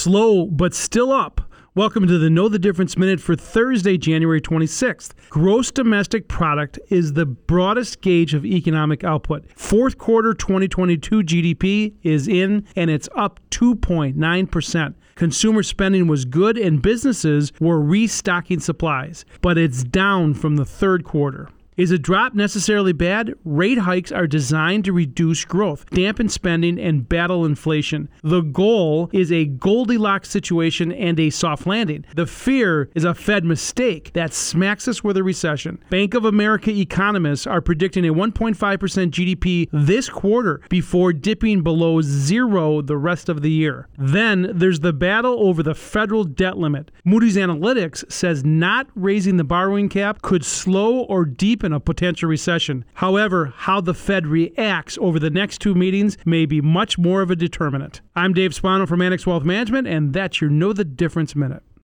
slow but still up. Welcome to the Know the Difference Minute for Thursday, January 26th. Gross domestic product is the broadest gauge of economic output. Fourth quarter 2022 GDP is in and it's up 2.9%. Consumer spending was good and businesses were restocking supplies, but it's down from the third quarter. Is a drop necessarily bad? Rate hikes are designed to reduce growth, dampen spending, and battle inflation. The goal is a Goldilocks situation and a soft landing. The fear is a Fed mistake that smacks us with a recession. Bank of America economists are predicting a 1.5% GDP this quarter before dipping below zero the rest of the year. Then there's the battle over the federal debt limit. Moody's Analytics says not raising the borrowing cap could slow or deepen a potential recession. However, how the Fed reacts over the next two meetings may be much more of a determinant. I'm Dave Spano from Annex Wealth Management, and that's your Know the Difference Minute.